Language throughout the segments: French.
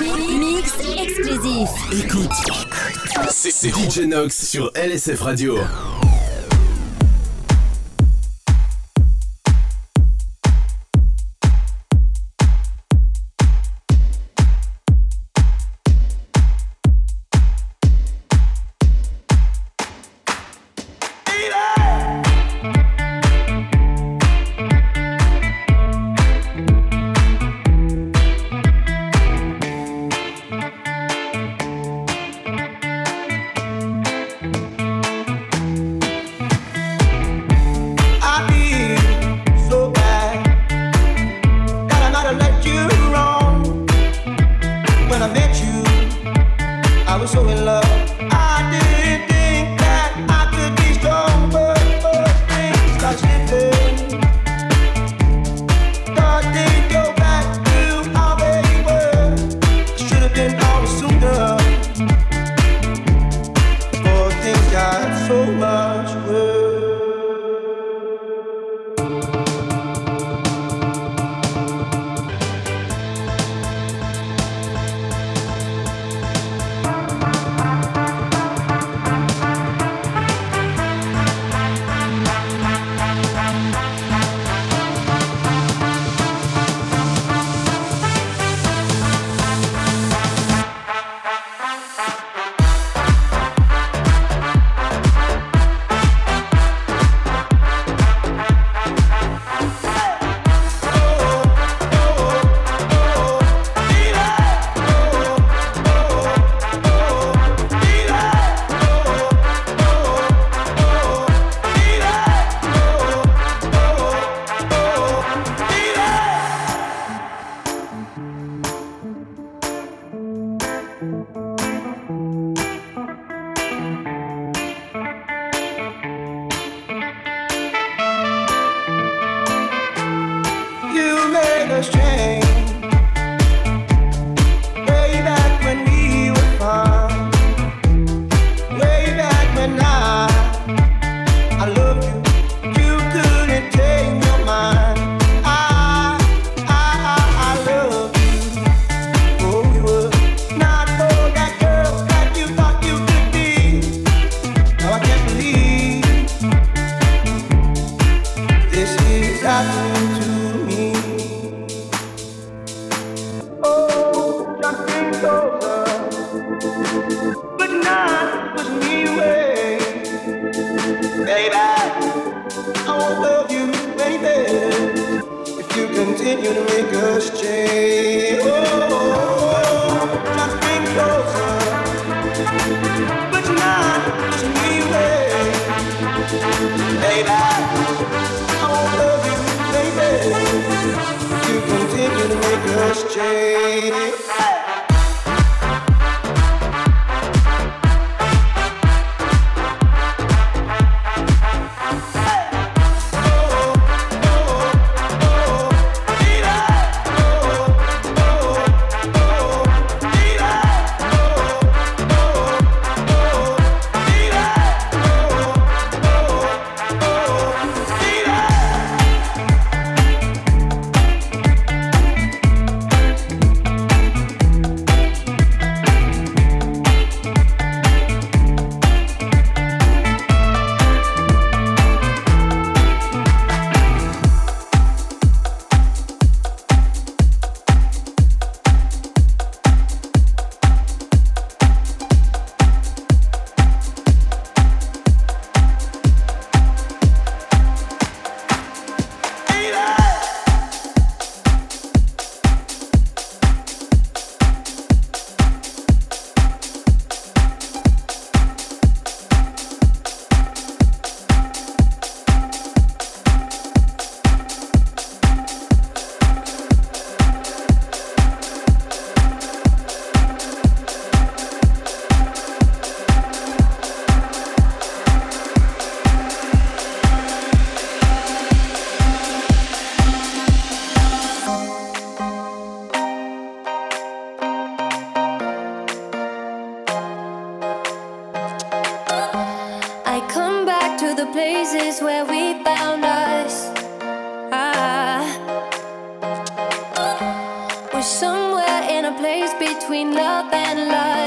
Mix exclusif. Écoute. C'est DJ Nox sur LSF Radio. Baby. I come back to the places where we found us. Ah, we're somewhere in a place between love and love.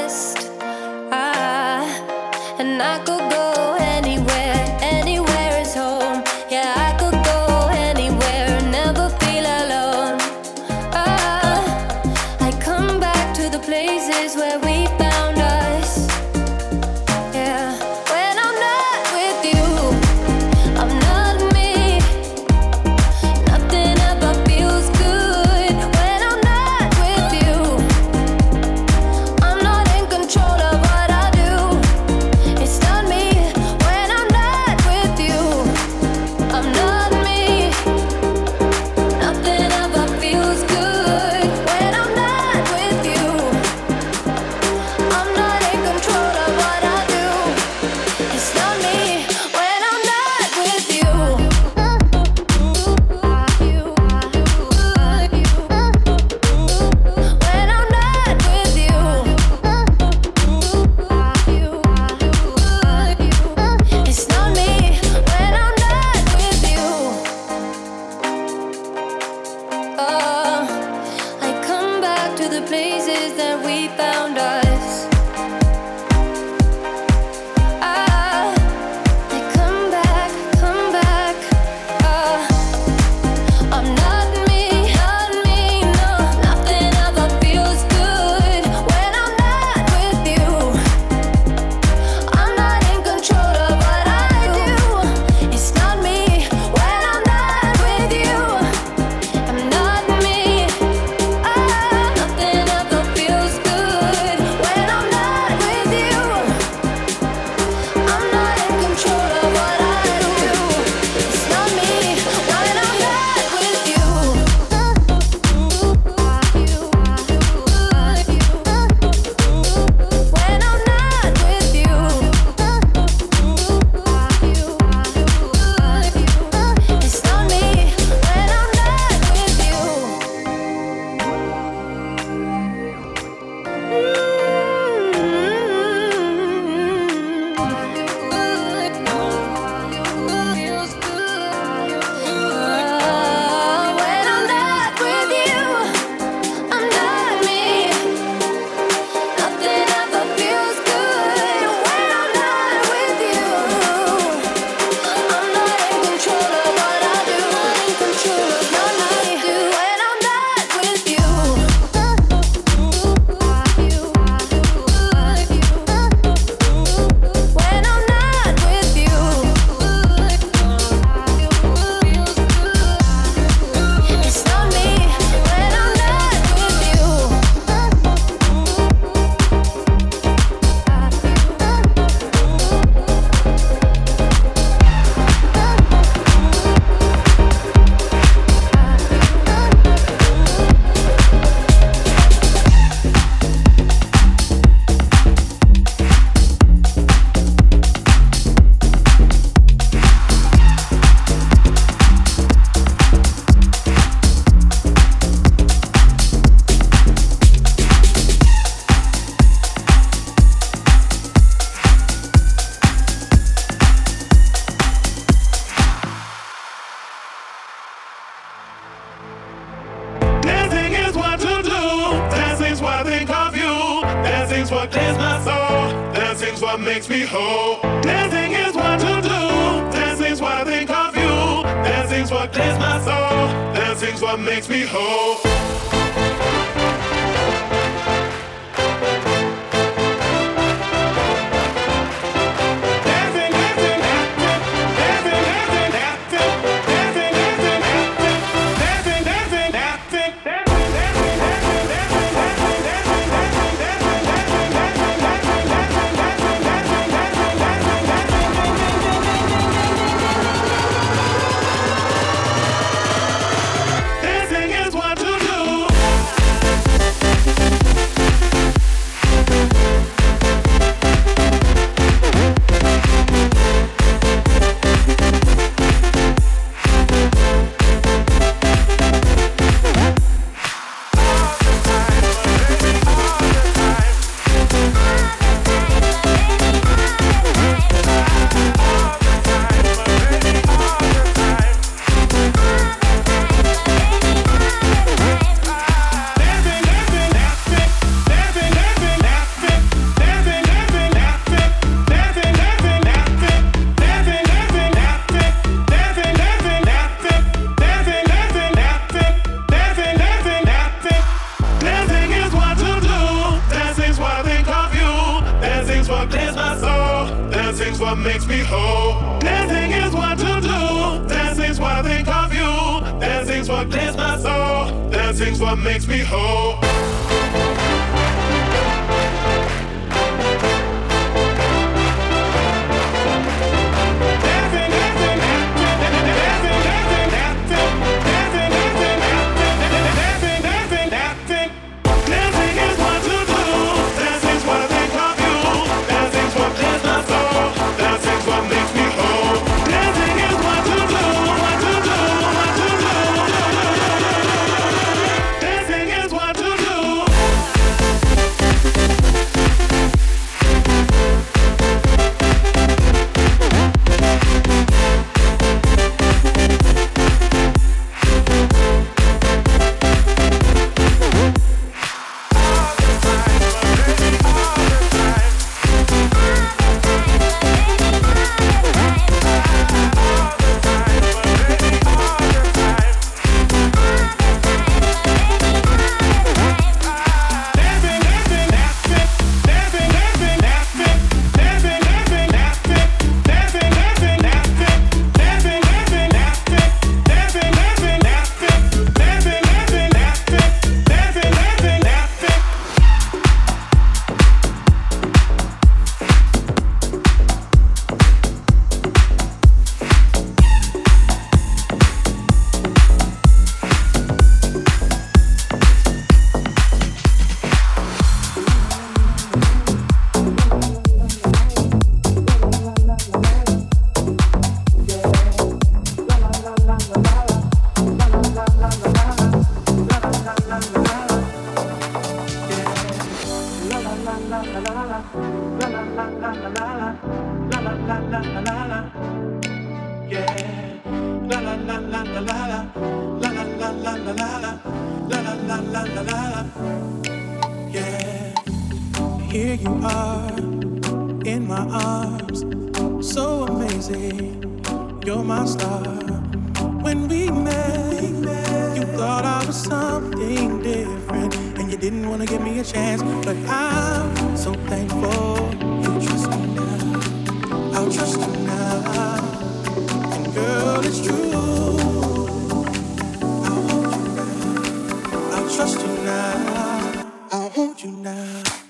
trust you now. I want you now.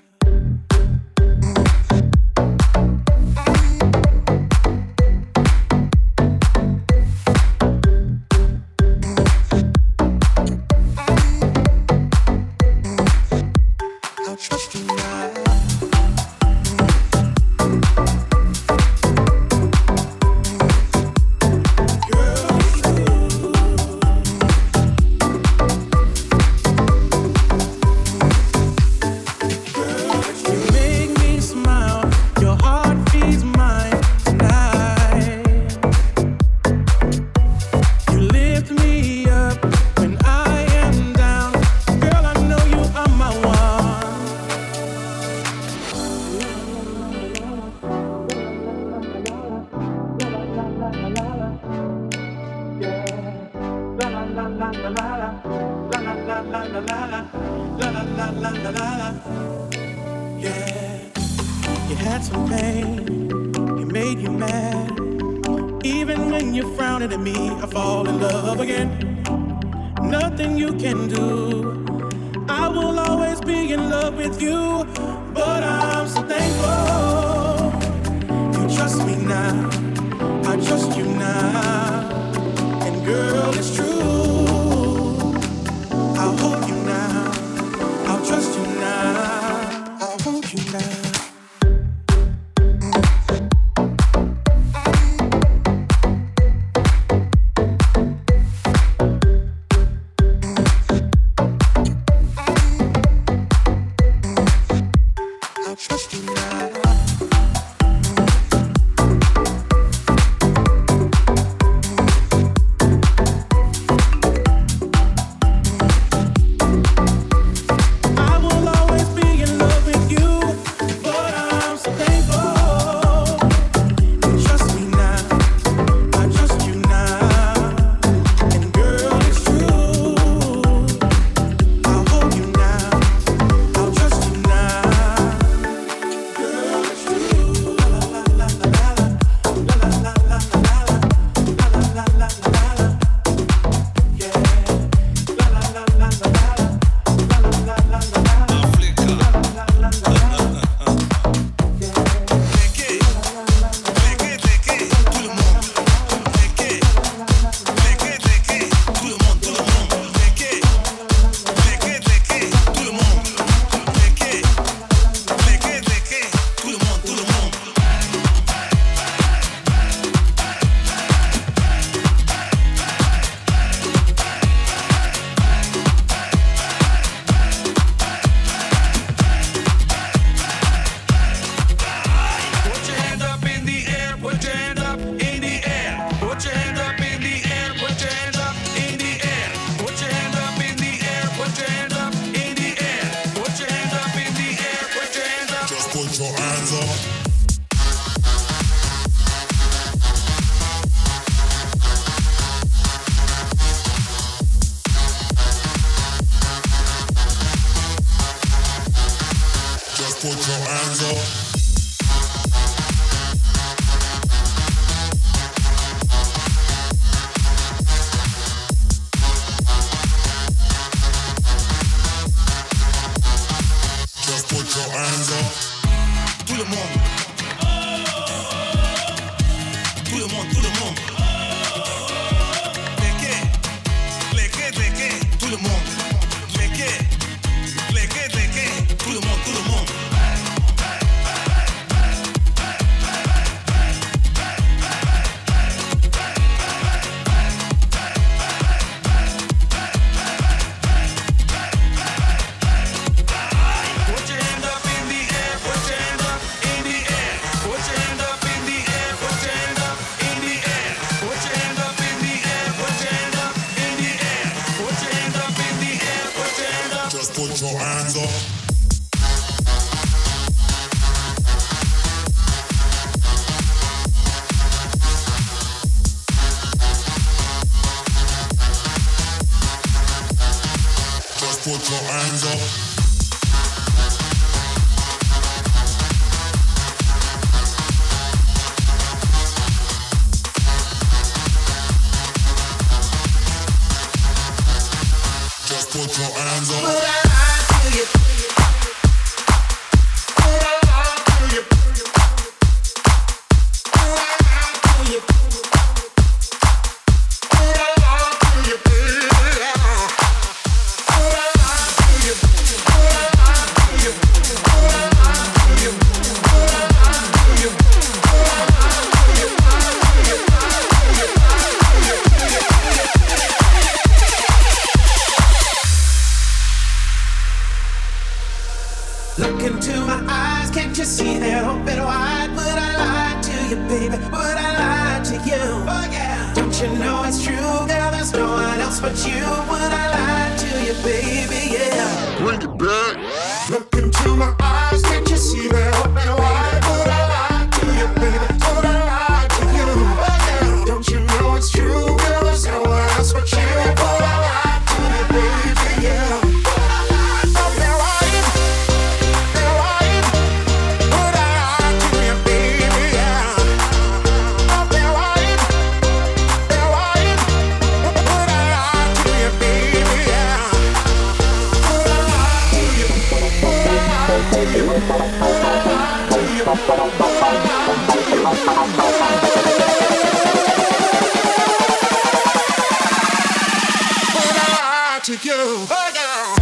to you. Oh,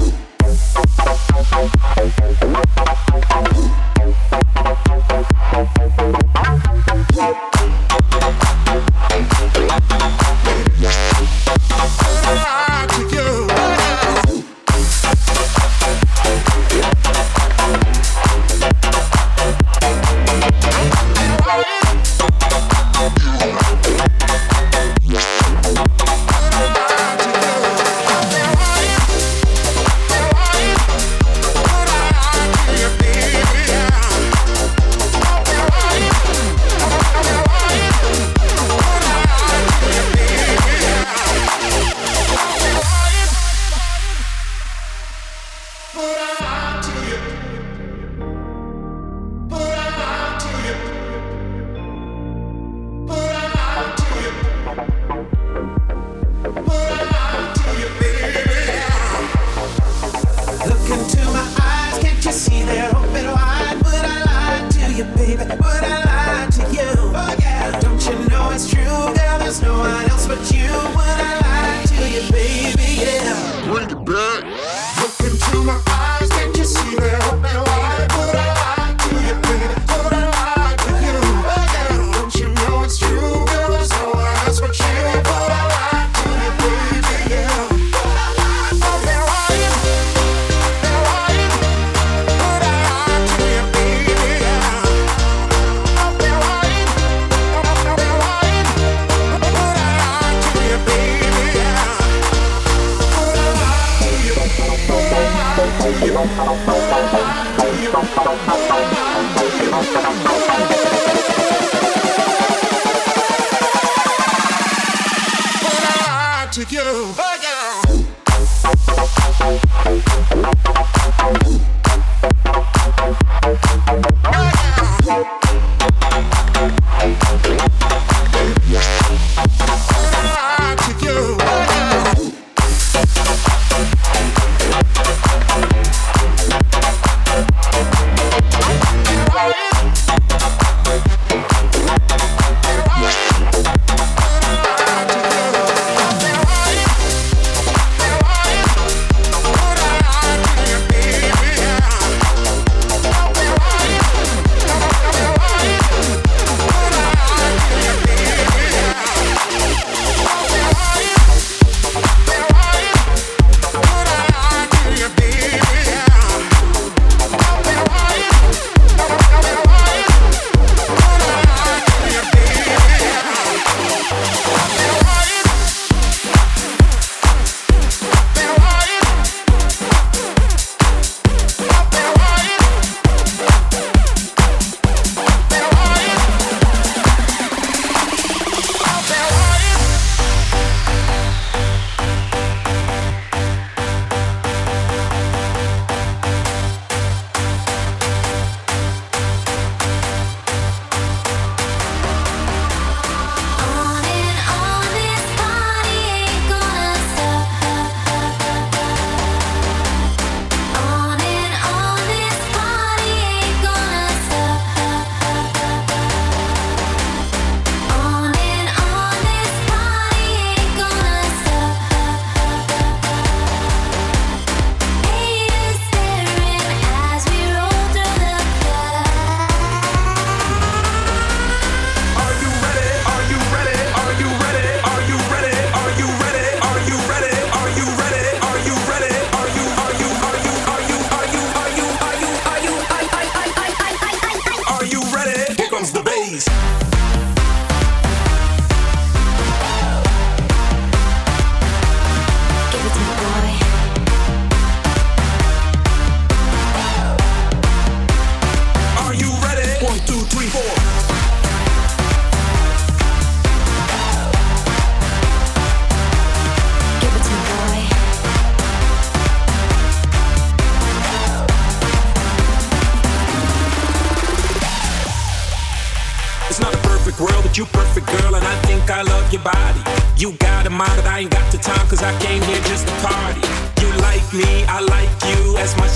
no.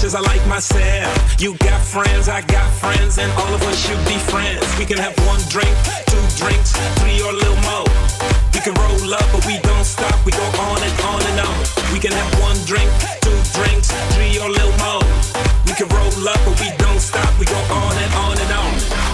As I like myself. You got friends, I got friends, and all of us should be friends. We can have one drink, two drinks, three or a little more. We can roll up, but we don't stop. We go on and on and on. We can have one drink, two drinks, three or a little more. We can roll up, but we don't stop. We go on and on and on.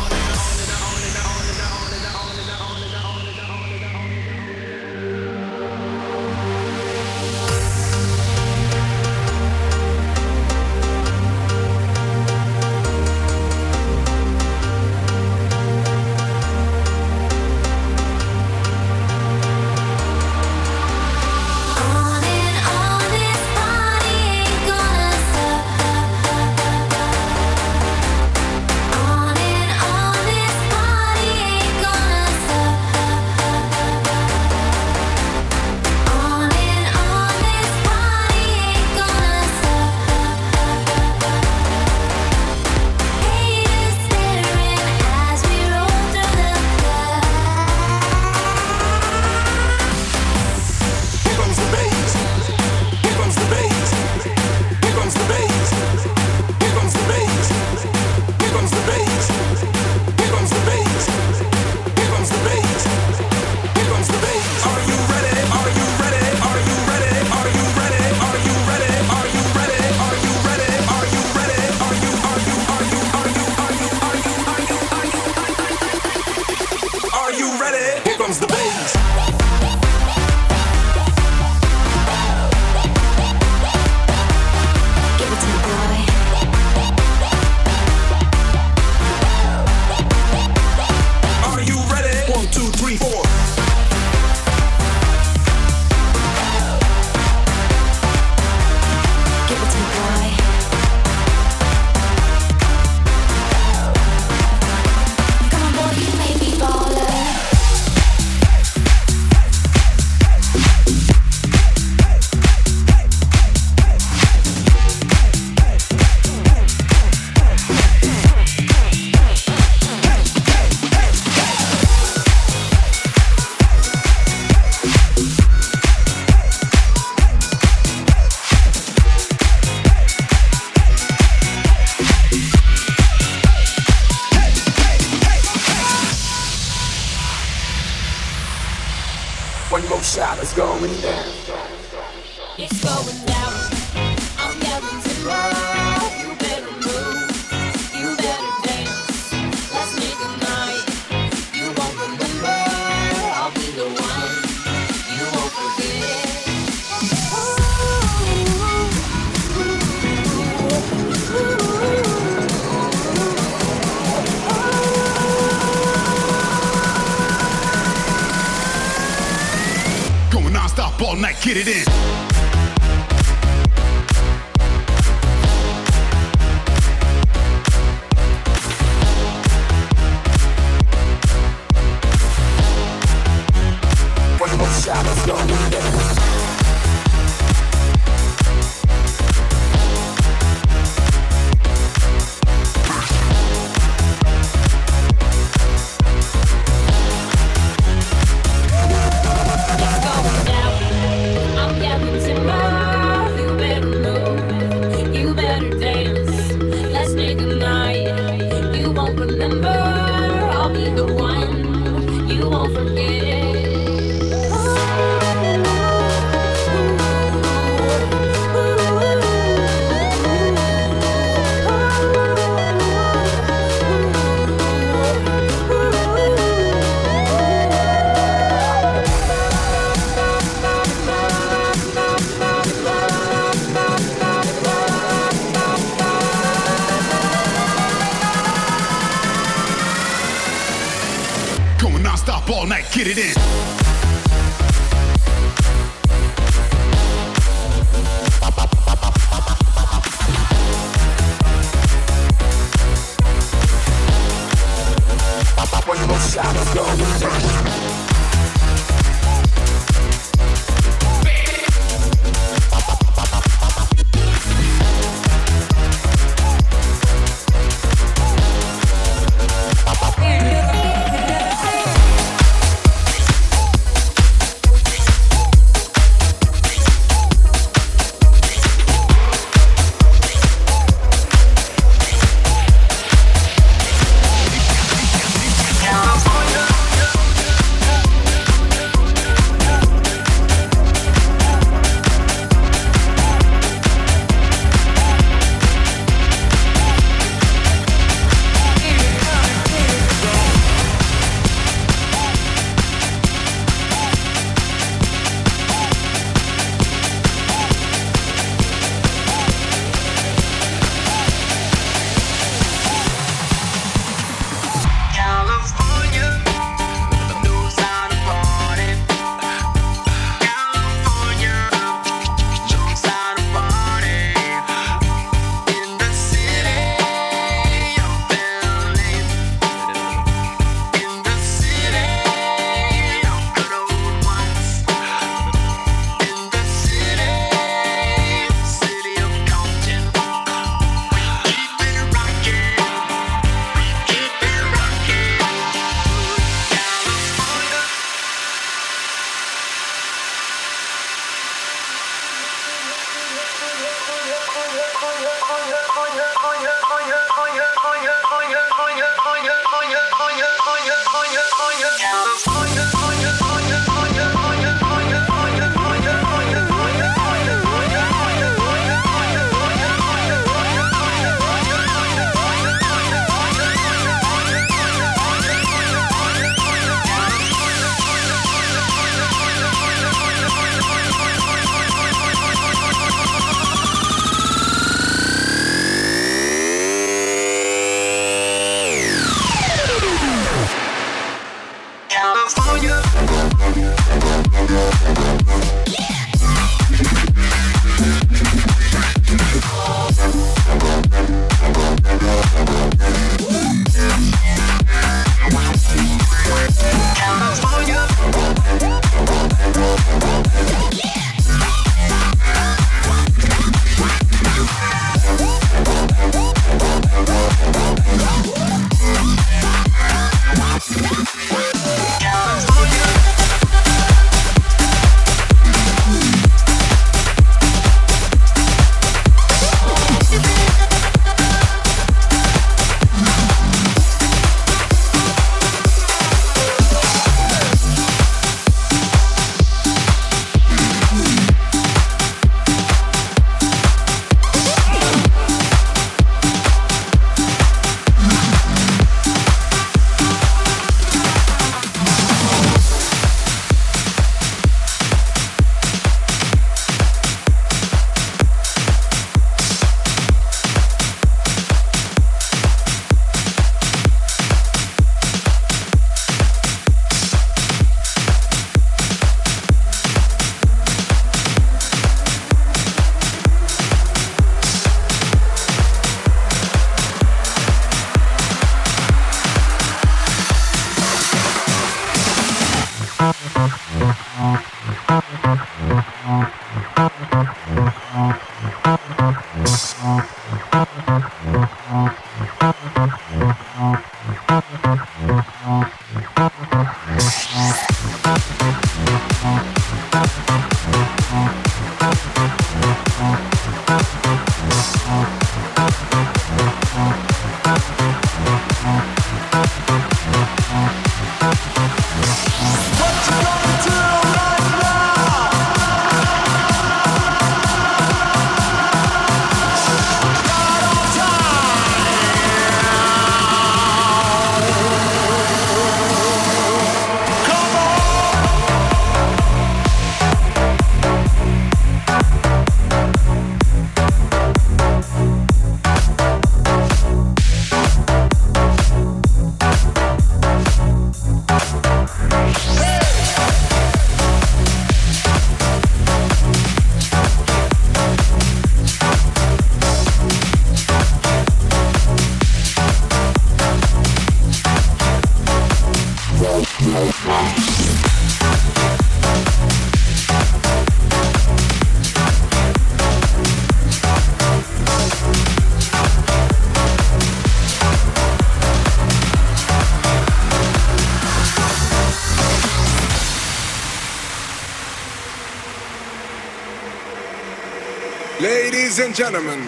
Gentlemen,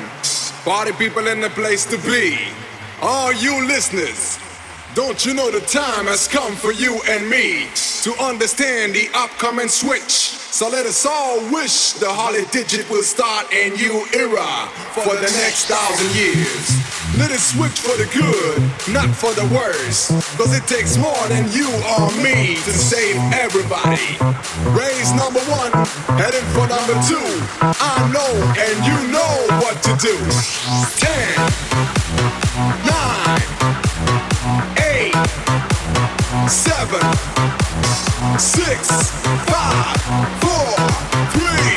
party people in the place to be. All you listeners, don't you know the time has come for you and me to understand the upcoming switch? So let us all wish the Holly Digit will start a new era for the next thousand years. Let it switch for the good, not for the worse. Cause it takes more than you or me to save everybody. Raise number one, heading for number two. I know and you know what to do. Ten, nine, eight, seven, six, five, four, three,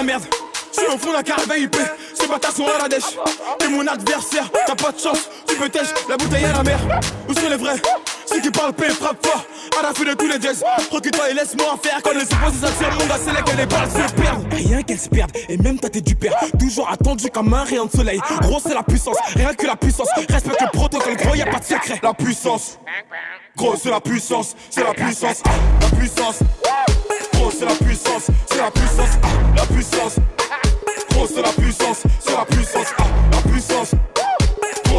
Je suis au fond d'un caravane IP, ces bâtards sont à la dèche. T'es mon adversaire, t'as pas de chance, tu peux tèche, la bouteille à la mer. Où sont les vrais? Ceux qui parlent paix, frappe fort, à la fin de tous les jazz. Recule-toi et laisse-moi en faire. Quand les opposés s'attirent, mon gars, c'est là que les balles se perdent. Rien qu'elles se perdent, et même toi t'es du père. Toujours attendu comme un rayon de soleil. Gros, c'est la puissance, rien que la puissance. Respecte le protocole, gros, y a pas de secret. La puissance, gros, c'est la puissance, c'est la puissance, la puissance. C'est la puissance, c'est la puissance, ah, la puissance. C'est la puissance, c'est la puissance, ah, la puissance.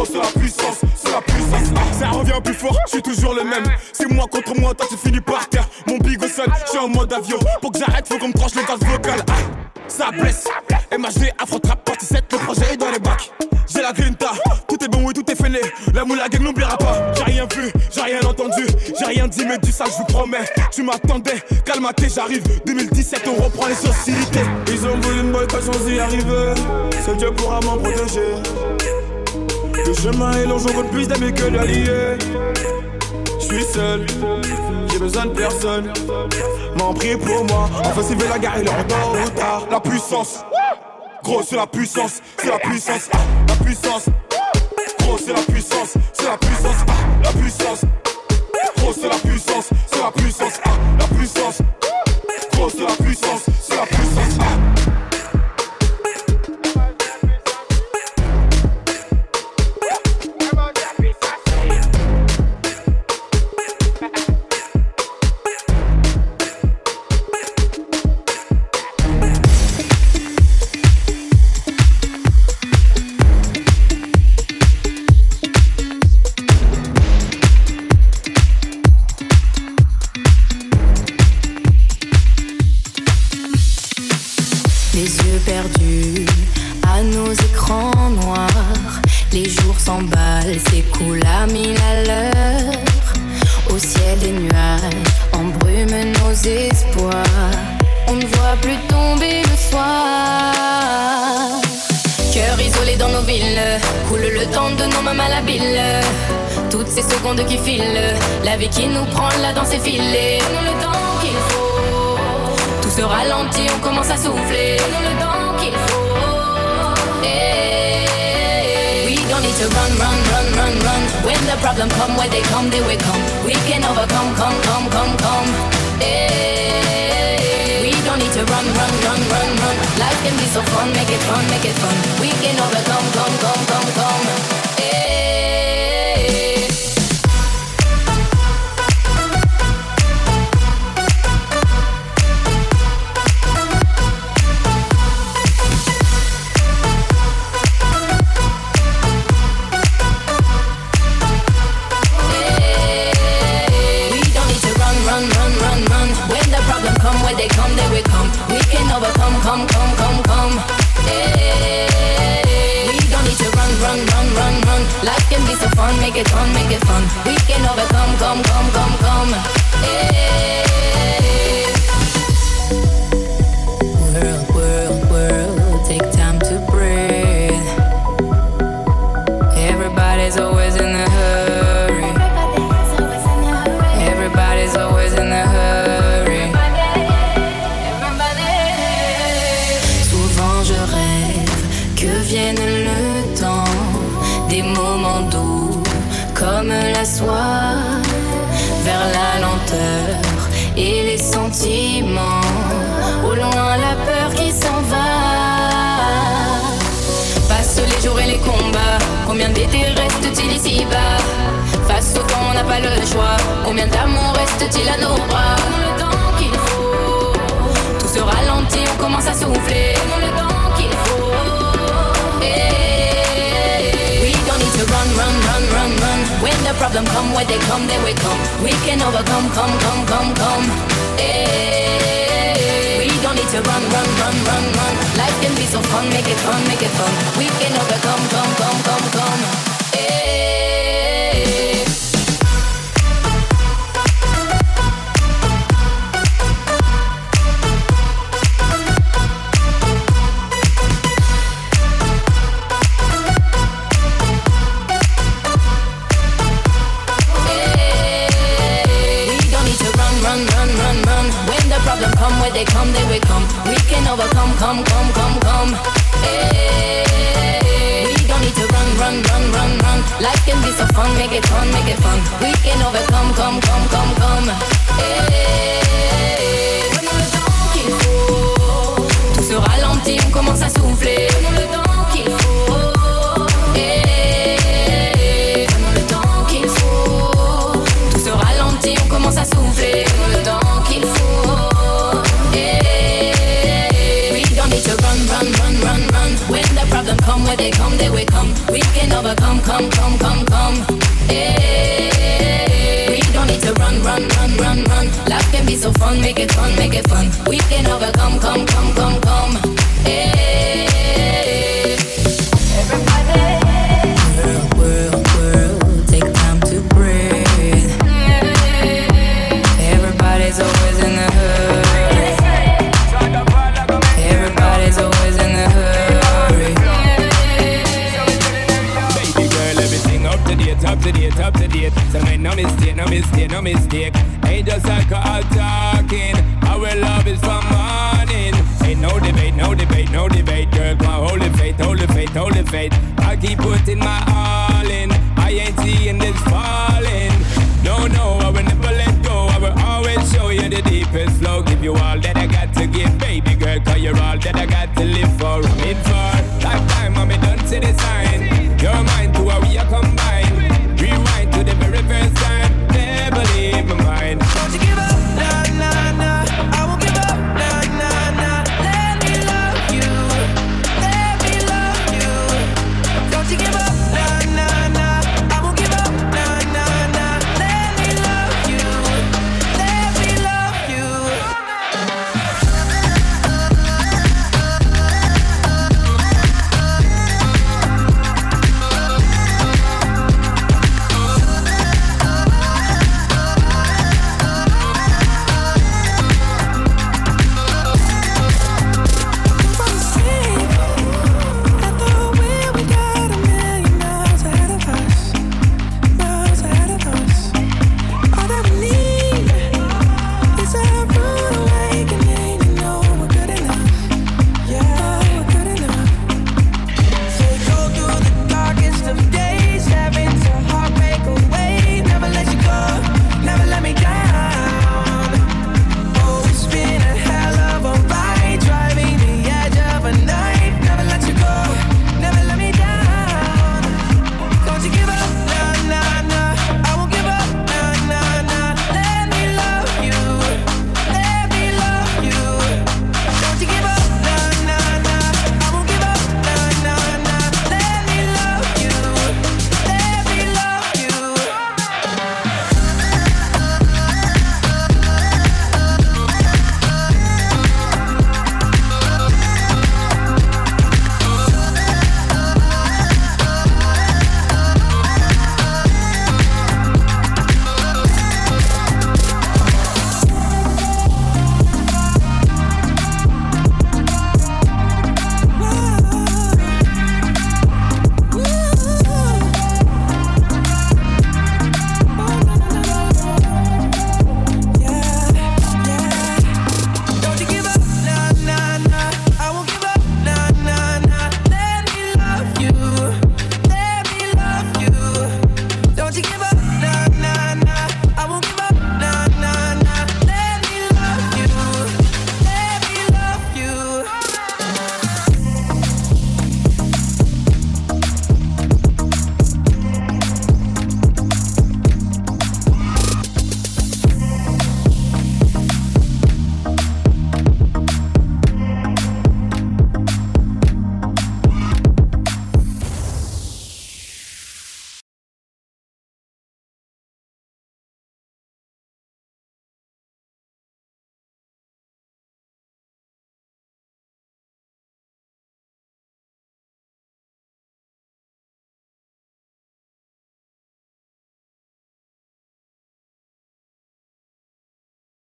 C'est la puissance, c'est la puissance. ah. Ça revient plus fort, je suis toujours le même. C'est moi contre moi, toi tu finis par terre. Mon big au sol, je suis en mode avion. Pour que j'arrête, faut qu'on me tranche le gaz vocal. Ça blesse. MHD, Afro Trap, partie 7, le projet est dans les bacs. J'ai la grinta, tout est bon, oui, tout est fêlé. La moula n'oubliera pas. J'ai rien vu, j'ai rien entendu, j'ai rien dit, mais du ça, je vous promets. Tu m'attendais, calme-toi, j'arrive. 2017, on reprend les sociétés. Ils ont voulu me boycotter sans y arriver. Seul Dieu pourra m'en protéger. Le chemin est long, je plus d'amis que d'alliés. Je suis seul, j'ai besoin de personne. M'en prie pour moi, enfin c'est la gare et leur tard ou tard. La puissance, gros c'est la puissance, c'est la puissance, la puissance. Gros c'est la puissance, c'est la puissance, la puissance. Gros c'est la puissance, c'est la puissance, la puissance. Gros c'est la puissance, c'est la puissance. Come, come, come. Come, we don't need to run, run, run, run, run. Life can be so fun, make it fun, make it fun. We can overcome, come, come, come, come. Hey. Combien d'amour reste-t-il à nos bras? Tout se ralentit, on commence à souffler. Le temps qu'il faut. Hey, we don't need to run, run, run, run, run. When the problem come, when they come, they will come. We can overcome, come, come, come, come. Hey, we don't need to run, run, run, run, run. Life can be so fun, make it fun, make it fun. We can overcome, come, come, come, come. They come, they will come. We can overcome, come, come, come, come. Hey, we don't need to run, run, run, run. Life can be so fun, make it fun, make it fun. We can overcome, come, come, come, come. Hey, le temps. Tout se ralentit, on commence à souffler? Prenons le temps qu'il faut. Hey, come, when they come, they will come. We can overcome, come, come, come, come. Hey, we don't need to run, run, run, run, run. Life can be so fun, make it fun, make it fun. We can overcome, come, come, come, come. Hey. Mistake. Ain't just alcohol talking. Our love is from morning. Ain't no debate, no debate, no debate. Girl, hold the faith, the faith, the faith. I keep putting my all in. I ain't seeing this falling. No, no, I will never let go. I will always show you the deepest flow. Give you all that I got